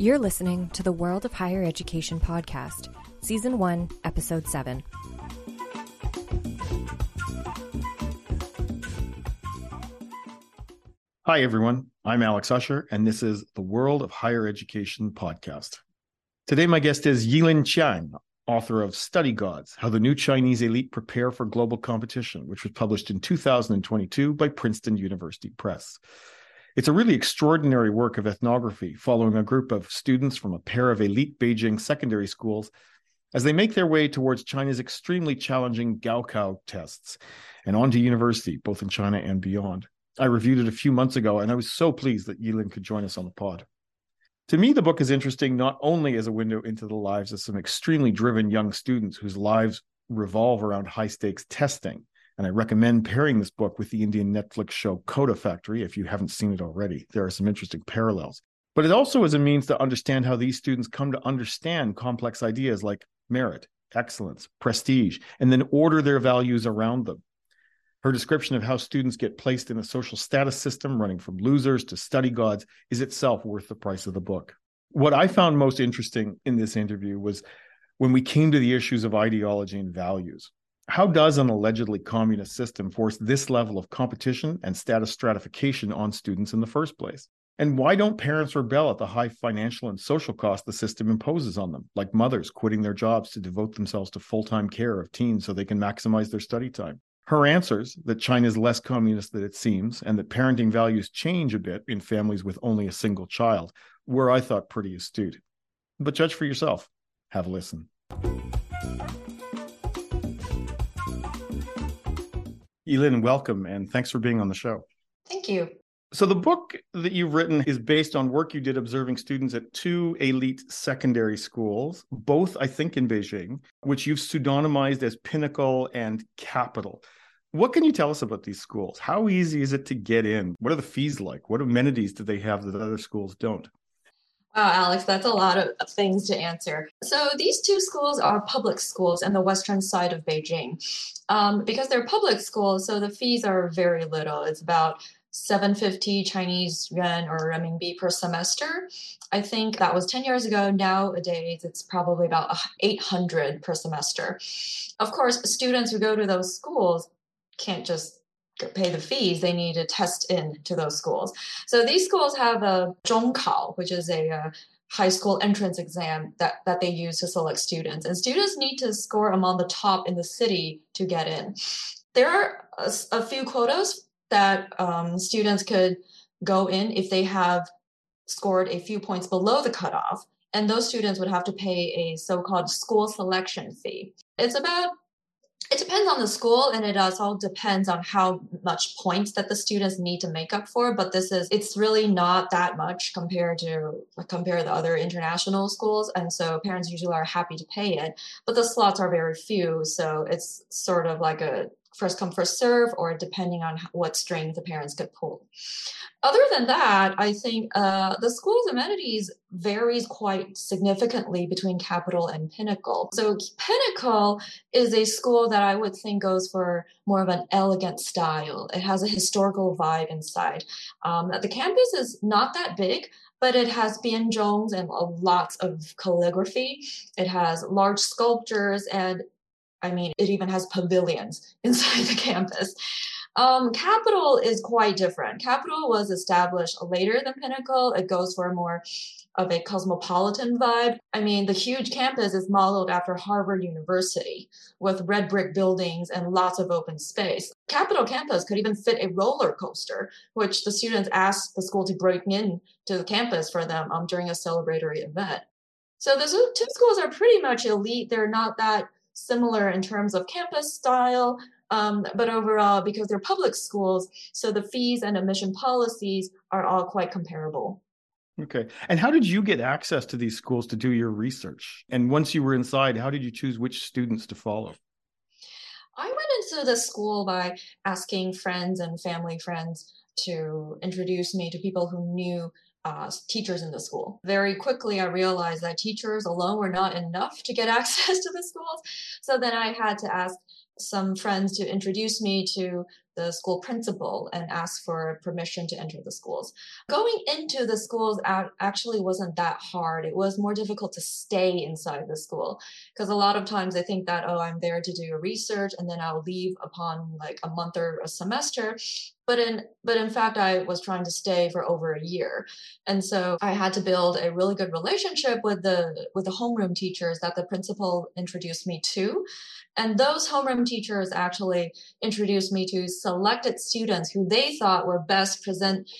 You're listening to the World of Higher Education podcast, Season 1, Episode 7. Hi, everyone. I'm Alex Usher, and this is the World of Higher Education podcast. Today, my guest is Yilin Chiang, author of Study Gods How the New Chinese Elite Prepare for Global Competition, which was published in 2022 by Princeton University Press. It's a really extraordinary work of ethnography following a group of students from a pair of elite Beijing secondary schools as they make their way towards China's extremely challenging Gaokao tests and on to university, both in China and beyond. I reviewed it a few months ago, and I was so pleased that Yilin could join us on the pod. To me, the book is interesting not only as a window into the lives of some extremely driven young students whose lives revolve around high stakes testing. And I recommend pairing this book with the Indian Netflix show Kota Factory if you haven't seen it already. There are some interesting parallels. But it also is a means to understand how these students come to understand complex ideas like merit, excellence, prestige, and then order their values around them. Her description of how students get placed in a social status system, running from losers to study gods, is itself worth the price of the book. What I found most interesting in this interview was when we came to the issues of ideology and values. How does an allegedly communist system force this level of competition and status stratification on students in the first place? And why don't parents rebel at the high financial and social cost the system imposes on them, like mothers quitting their jobs to devote themselves to full time care of teens so they can maximize their study time? Her answers that China is less communist than it seems and that parenting values change a bit in families with only a single child were, I thought, pretty astute. But judge for yourself. Have a listen. Yilin, welcome and thanks for being on the show. Thank you. So, the book that you've written is based on work you did observing students at two elite secondary schools, both, I think, in Beijing, which you've pseudonymized as Pinnacle and Capital. What can you tell us about these schools? How easy is it to get in? What are the fees like? What amenities do they have that other schools don't? Wow, Alex, that's a lot of things to answer. So, these two schools are public schools in the western side of Beijing. Um, because they're public schools, so the fees are very little. It's about 750 Chinese yuan or renminbi per semester. I think that was 10 years ago. Nowadays, it's probably about 800 per semester. Of course, students who go to those schools can't just pay the fees, they need to test in to those schools. So these schools have a zhongkao, which is a, a high school entrance exam that, that they use to select students. And students need to score among the top in the city to get in. There are a, a few quotas that um, students could go in if they have scored a few points below the cutoff. And those students would have to pay a so called school selection fee. It's about it depends on the school and it also depends on how much points that the students need to make up for but this is it's really not that much compared to compare the other international schools and so parents usually are happy to pay it but the slots are very few so it's sort of like a first come first serve or depending on what strings the parents could pull. Other than that i think uh, the school's amenities varies quite significantly between capital and pinnacle. So pinnacle is a school that i would think goes for more of an elegant style. It has a historical vibe inside. Um, the campus is not that big but it has bianzhongs and lots of calligraphy. It has large sculptures and I mean, it even has pavilions inside the campus. Um, Capital is quite different. Capital was established later than Pinnacle. It goes for more of a cosmopolitan vibe. I mean, the huge campus is modeled after Harvard University with red brick buildings and lots of open space. Capital campus could even fit a roller coaster, which the students asked the school to bring in to the campus for them um, during a celebratory event. So the two schools are pretty much elite. They're not that similar in terms of campus style, um, but overall, because they're public schools, so the fees and admission policies are all quite comparable. Okay. And how did you get access to these schools to do your research? And once you were inside, how did you choose which students to follow? I went into the school by asking friends and family friends to introduce me to people who knew uh, teachers in the school. Very quickly, I realized that teachers alone were not enough to get access to the schools. So then I had to ask some friends to introduce me to the school principal and ask for permission to enter the schools. Going into the schools actually wasn't that hard. It was more difficult to stay inside the school because a lot of times I think that, oh, I'm there to do research and then I'll leave upon like a month or a semester but in but in fact i was trying to stay for over a year and so i had to build a really good relationship with the with the homeroom teachers that the principal introduced me to and those homeroom teachers actually introduced me to selected students who they thought were best present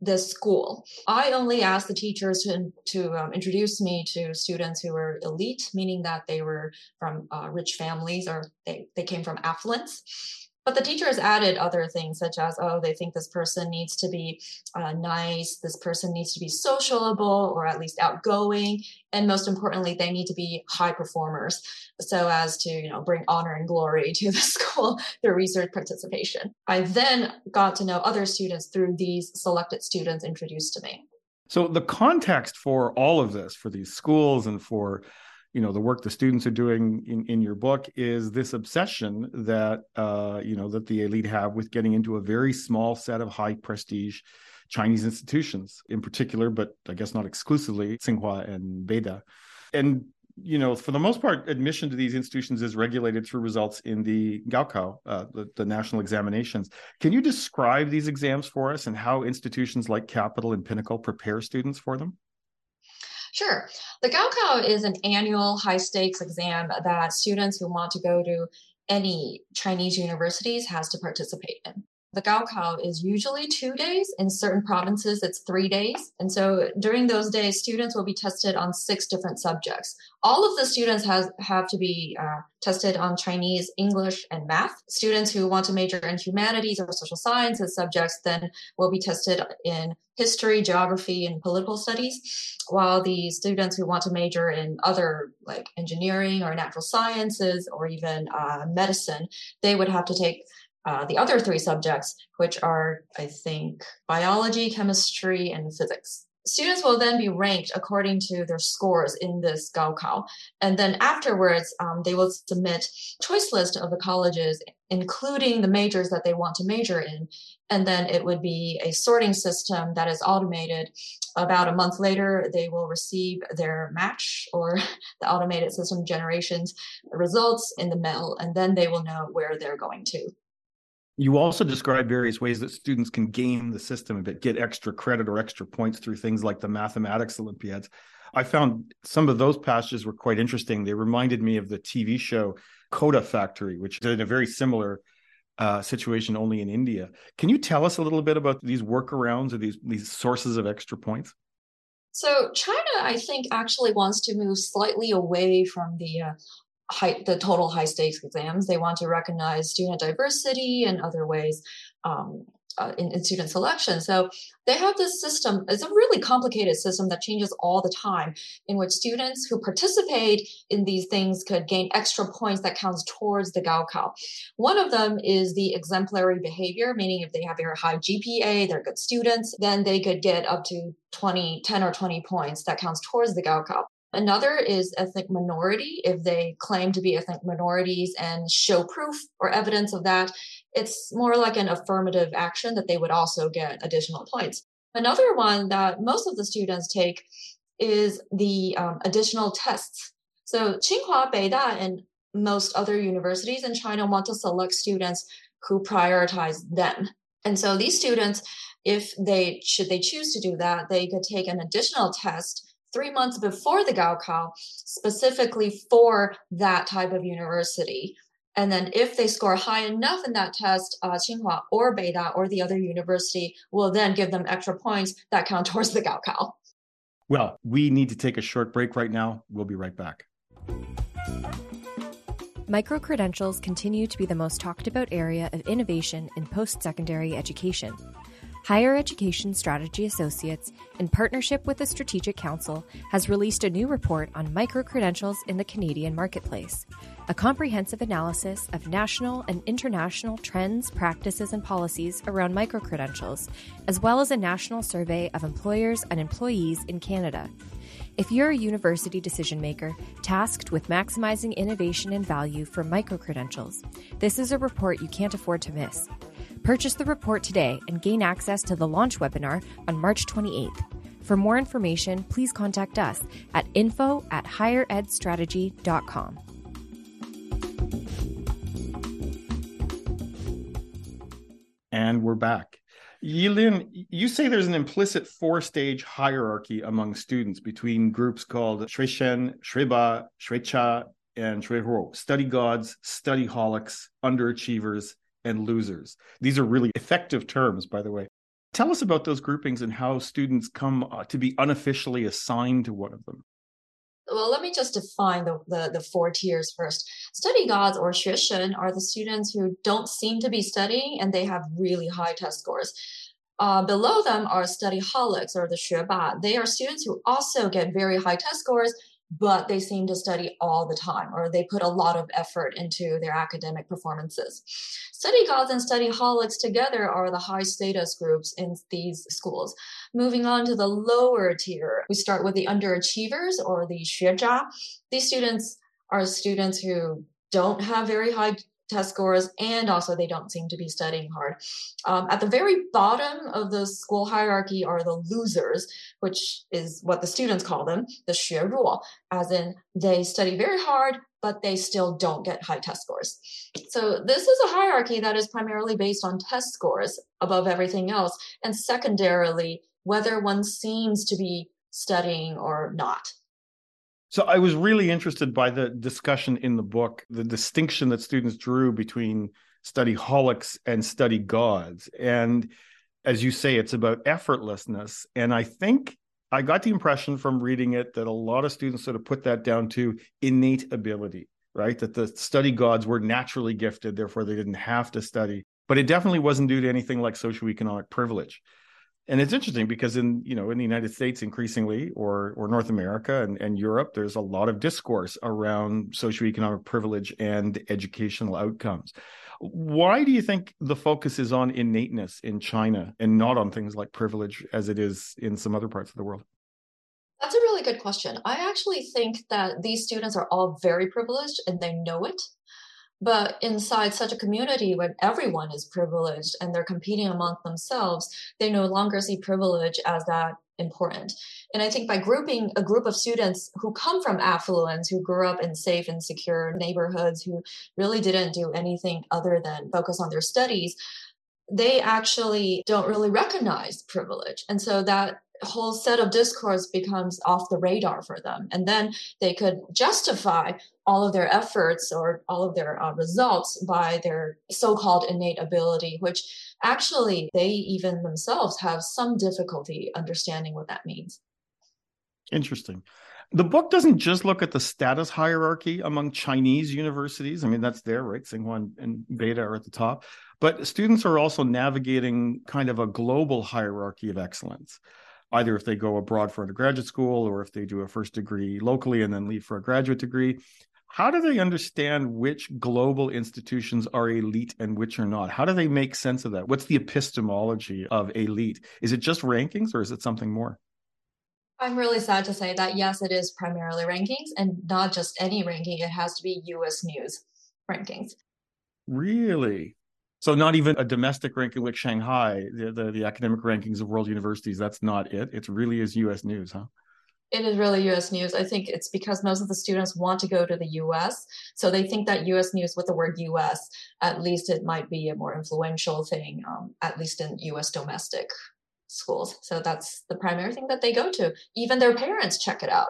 the school. I only asked the teachers to, to um, introduce me to students who were elite, meaning that they were from uh, rich families or they, they came from affluence. But the teachers added other things such as, oh, they think this person needs to be uh, nice, this person needs to be sociable or at least outgoing, and most importantly, they need to be high performers so as to, you know, bring honor and glory to the school through research participation. I then got to know other students through these selected students introduced to me. So the context for all of this, for these schools and for you know the work the students are doing in, in your book is this obsession that uh, you know that the elite have with getting into a very small set of high prestige Chinese institutions in particular, but I guess not exclusively, Tsinghua and Beida. And you know, for the most part, admission to these institutions is regulated through results in the Gaokao, uh, the, the, national examinations. Can you describe these exams for us and how institutions like Capital and Pinnacle prepare students for them? Sure. The Gaokao is an annual high stakes exam that students who want to go to any Chinese universities has to participate in. The Gaokao is usually two days. In certain provinces, it's three days. And so during those days, students will be tested on six different subjects. All of the students has, have to be uh, tested on Chinese, English, and math. Students who want to major in humanities or social sciences subjects then will be tested in history, geography, and political studies, while the students who want to major in other like engineering or natural sciences or even uh, medicine, they would have to take uh, the other three subjects, which are, I think, biology, chemistry, and physics. Students will then be ranked according to their scores in this Gaokao. And then afterwards, um, they will submit choice list of the colleges, including the majors that they want to major in. And then it would be a sorting system that is automated. About a month later, they will receive their match or the automated system generations results in the mail, and then they will know where they're going to. You also describe various ways that students can game the system a bit, get extra credit or extra points through things like the mathematics Olympiads. I found some of those passages were quite interesting. They reminded me of the TV show Kota Factory, which is in a very similar uh, situation only in India. Can you tell us a little bit about these workarounds or these these sources of extra points? So China, I think, actually wants to move slightly away from the uh, high, the total high stakes exams. They want to recognize student diversity and other ways um, uh, in, in, student selection. So they have this system. It's a really complicated system that changes all the time, in which students who participate in these things could gain extra points that counts towards the Gaokao. One of them is the exemplary behavior, meaning if they have a high GPA, they're good students, then they could get up to 20, 10 or 20 points that counts towards the Gaokao. Another is ethnic minority. If they claim to be ethnic minorities and show proof or evidence of that, it's more like an affirmative action that they would also get additional points. Another one that most of the students take is the um, additional tests. So Tsinghua, Beida, and most other universities in China want to select students who prioritize them. And so these students, if they should they choose to do that, they could take an additional test three months before the Gaokao specifically for that type of university. And then if they score high enough in that test, uh, Tsinghua or Beida or the other university will then give them extra points that count towards the Gaokao. Well, we need to take a short break right now. We'll be right back. Micro credentials continue to be the most talked about area of innovation in post secondary education. Higher Education Strategy Associates, in partnership with the Strategic Council, has released a new report on micro credentials in the Canadian marketplace, a comprehensive analysis of national and international trends, practices, and policies around micro credentials, as well as a national survey of employers and employees in Canada. If you're a university decision maker tasked with maximizing innovation and value for micro credentials, this is a report you can't afford to miss. Purchase the report today and gain access to the launch webinar on March 28th. For more information, please contact us at info at higheredstrategy.com. And we're back. Yilin, you say there's an implicit four stage hierarchy among students between groups called Xueshen, Xueba, Xuezha, and Xueruo study gods, study holics, underachievers, and losers. These are really effective terms, by the way. Tell us about those groupings and how students come uh, to be unofficially assigned to one of them. Well, let me just define the, the, the four tiers first. Study gods or xueshen are the students who don't seem to be studying and they have really high test scores. Uh, below them are study holics or the xueba. They are students who also get very high test scores but they seem to study all the time or they put a lot of effort into their academic performances. Study gods and study holics together are the high status groups in these schools. Moving on to the lower tier, we start with the underachievers or the 学渣. These students are students who don't have very high test scores, and also they don't seem to be studying hard. Um, at the very bottom of the school hierarchy are the losers, which is what the students call them, the 学弱, as in they study very hard, but they still don't get high test scores. So this is a hierarchy that is primarily based on test scores above everything else, and secondarily, whether one seems to be studying or not. So I was really interested by the discussion in the book, the distinction that students drew between study holics and study gods. And as you say, it's about effortlessness. And I think I got the impression from reading it that a lot of students sort of put that down to innate ability, right? That the study gods were naturally gifted, therefore they didn't have to study. But it definitely wasn't due to anything like socioeconomic privilege and it's interesting because in you know in the united states increasingly or or north america and, and europe there's a lot of discourse around socioeconomic privilege and educational outcomes. Why do you think the focus is on innateness in china and not on things like privilege as it is in some other parts of the world? That's a really good question. I actually think that these students are all very privileged and they know it but inside such a community when everyone is privileged and they're competing among themselves, they no longer see privilege as that important. And I think by grouping a group of students who come from affluence, who grew up in safe and secure neighborhoods, who really didn't do anything other than focus on their studies, they actually don't really recognize privilege. And so that whole set of discourse becomes off the radar for them. And then they could justify all of their efforts or all of their uh, results by their so called innate ability, which actually they even themselves have some difficulty understanding what that means. Interesting. The book doesn't just look at the status hierarchy among Chinese universities. I mean, that's there, right? Tsinghua and Beida are at the top. But students are also navigating kind of a global hierarchy of excellence either if they go abroad for undergraduate school or if they do a first degree locally and then leave for a graduate degree. How do they understand which global institutions are elite and which are not? How do they make sense of that? What's the epistemology of elite? Is it just rankings or is it something more? I'm really sad to say that yes, it is primarily rankings and not just any ranking. It has to be US News rankings. Really? So not even a domestic ranking like Shanghai, the, the, the academic rankings of world universities. That's not it. It really is U.S. news, huh? It is really US news. I think it's because most of the students want to go to the US. So they think that US news with the word US, at least it might be a more influential thing, um, at least in US domestic schools. So that's the primary thing that they go to. Even their parents check it out.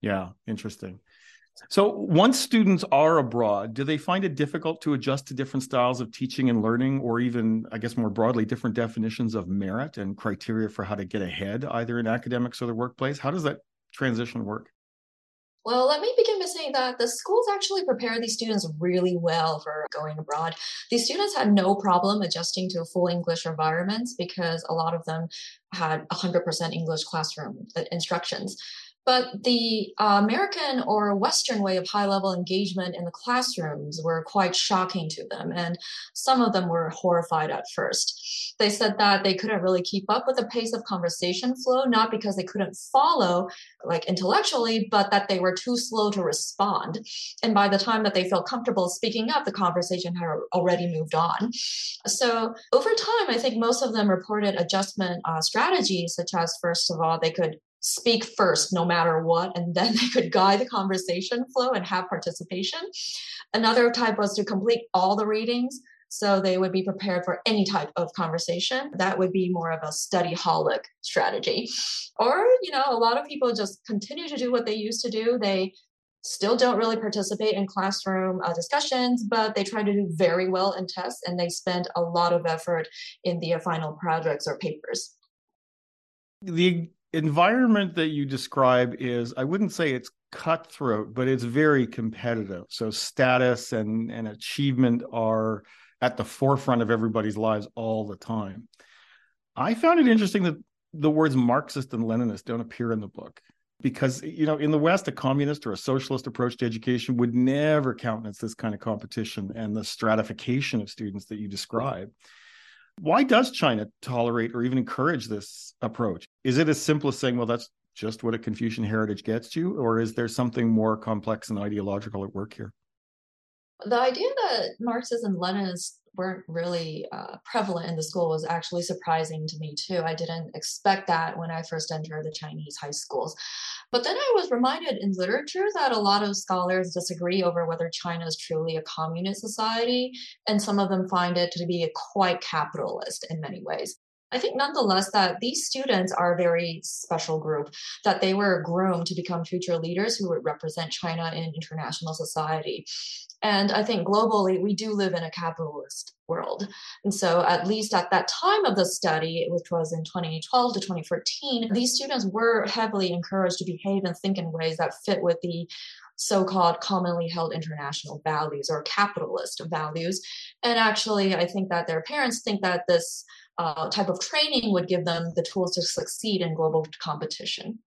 Yeah, interesting. So, once students are abroad, do they find it difficult to adjust to different styles of teaching and learning, or even, I guess, more broadly, different definitions of merit and criteria for how to get ahead, either in academics or the workplace? How does that transition work? Well, let me begin by saying that the schools actually prepare these students really well for going abroad. These students had no problem adjusting to full English environments because a lot of them had 100% English classroom uh, instructions. But the uh, American or Western way of high level engagement in the classrooms were quite shocking to them. And some of them were horrified at first. They said that they couldn't really keep up with the pace of conversation flow, not because they couldn't follow like intellectually, but that they were too slow to respond. And by the time that they felt comfortable speaking up, the conversation had already moved on. So over time, I think most of them reported adjustment uh, strategies, such as, first of all, they could speak first no matter what and then they could guide the conversation flow and have participation. Another type was to complete all the readings so they would be prepared for any type of conversation. That would be more of a study holic strategy. Or you know a lot of people just continue to do what they used to do. They still don't really participate in classroom uh, discussions but they try to do very well in tests and they spend a lot of effort in their final projects or papers. The environment that you describe is i wouldn't say it's cutthroat but it's very competitive. So status and and achievement are at the forefront of everybody's lives all the time. I found it interesting that the words marxist and leninist don't appear in the book because you know in the west a communist or a socialist approach to education would never countenance this kind of competition and the stratification of students that you describe why does China tolerate or even encourage this approach? Is it as simple as saying, well, that's just what a Confucian heritage gets you, or is there something more complex and ideological at work here? The idea that Marxism and Leninism weren't really uh, prevalent in the school was actually surprising to me too. I didn't expect that when I first entered the Chinese high schools. But then I was reminded in literature that a lot of scholars disagree over whether China is truly a communist society, and some of them find it to be quite capitalist in many ways. I think nonetheless that these students are a very special group, that they were groomed to become future leaders who would represent China in international society. And I think globally, we do live in a capitalist world. And so, at least at that time of the study, which was in 2012 to 2014, these students were heavily encouraged to behave and think in ways that fit with the so called commonly held international values or capitalist values. And actually, I think that their parents think that this uh, type of training would give them the tools to succeed in global competition.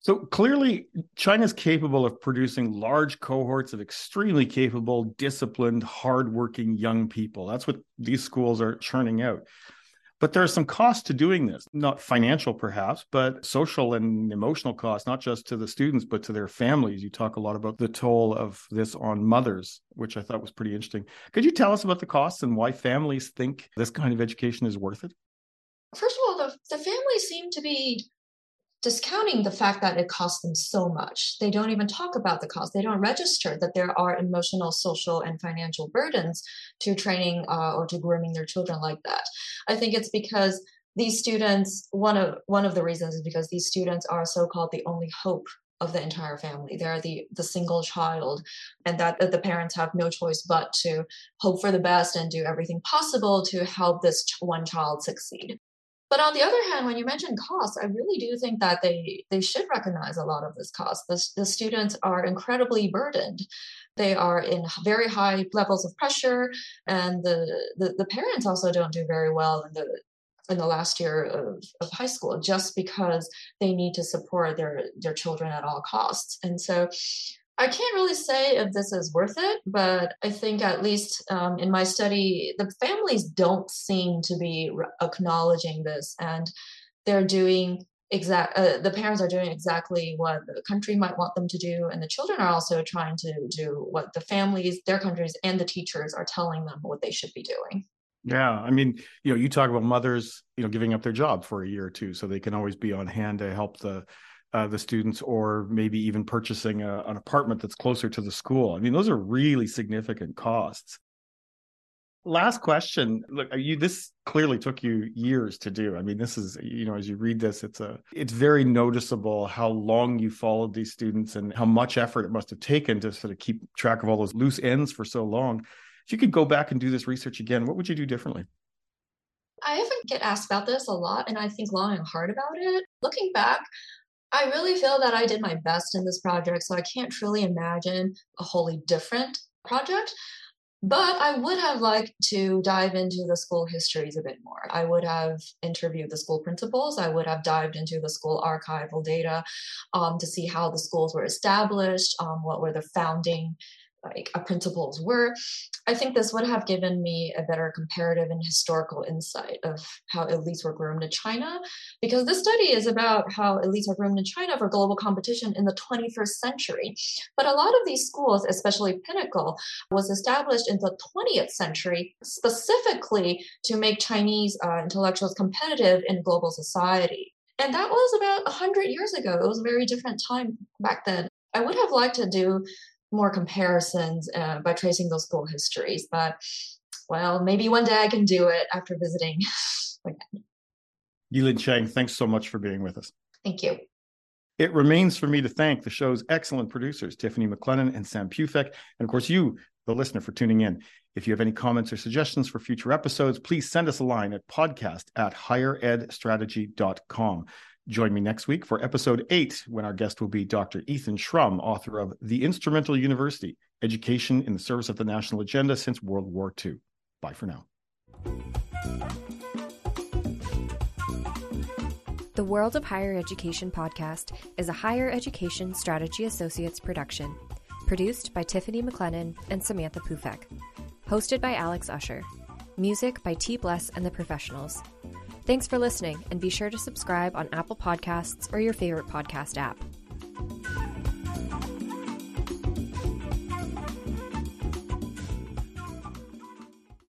So clearly, China's capable of producing large cohorts of extremely capable, disciplined, hardworking young people. That's what these schools are churning out. But there are some costs to doing this, not financial perhaps, but social and emotional costs, not just to the students, but to their families. You talk a lot about the toll of this on mothers, which I thought was pretty interesting. Could you tell us about the costs and why families think this kind of education is worth it? First of all, the, the families seem to be discounting the fact that it costs them so much. They don't even talk about the cost. They don't register that there are emotional, social, and financial burdens to training uh, or to grooming their children like that. I think it's because these students one of one of the reasons is because these students are so-called the only hope of the entire family. They're the the single child, and that, that the parents have no choice but to hope for the best and do everything possible to help this one child succeed. But on the other hand, when you mention costs, I really do think that they they should recognize a lot of this cost. The, the students are incredibly burdened. They are in very high levels of pressure, and the, the, the parents also don't do very well in the in the last year of, of high school just because they need to support their their children at all costs. And so I can't really say if this is worth it, but I think at least um, in my study, the families don't seem to be re- acknowledging this, and they're doing exact. Uh, the parents are doing exactly what the country might want them to do, and the children are also trying to do what the families, their countries, and the teachers are telling them what they should be doing. Yeah, I mean, you know, you talk about mothers, you know, giving up their job for a year or two so they can always be on hand to help the uh, the students or maybe even purchasing a, an apartment that's closer to the school. I mean, those are really significant costs. Last question. Look, you this clearly took you years to do. I mean, this is, you know, as you read this, it's a it's very noticeable how long you followed these students and how much effort it must have taken to sort of keep track of all those loose ends for so long. If you could go back and do this research again, what would you do differently? I often get asked about this a lot, and I think long and hard about it. Looking back, I really feel that I did my best in this project, so I can't truly imagine a wholly different project. But I would have liked to dive into the school histories a bit more. I would have interviewed the school principals. I would have dived into the school archival data um, to see how the schools were established, um, what were the founding like uh, principles were. I think this would have given me a better comparative and historical insight of how elites were groomed in China, because this study is about how elites are groomed in China for global competition in the 21st century. But a lot of these schools, especially Pinnacle, was established in the 20th century specifically to make Chinese uh, intellectuals competitive in global society. And that was about 100 years ago. It was a very different time back then. I would have liked to do more comparisons uh, by tracing those school histories. But well, maybe one day I can do it after visiting again. Yilin Chiang, thanks so much for being with us. Thank you. It remains for me to thank the show's excellent producers, Tiffany McLennan and Sam Pufek, and of course you, the listener, for tuning in. If you have any comments or suggestions for future episodes, please send us a line at podcast at higheredstrategy.com. Join me next week for episode eight, when our guest will be Dr. Ethan Schrum, author of The Instrumental University Education in the Service of the National Agenda Since World War II. Bye for now. The World of Higher Education podcast is a higher education strategy associates production, produced by Tiffany McLennan and Samantha Pufek, hosted by Alex Usher, music by T. Bless and the Professionals. Thanks for listening, and be sure to subscribe on Apple Podcasts or your favorite podcast app.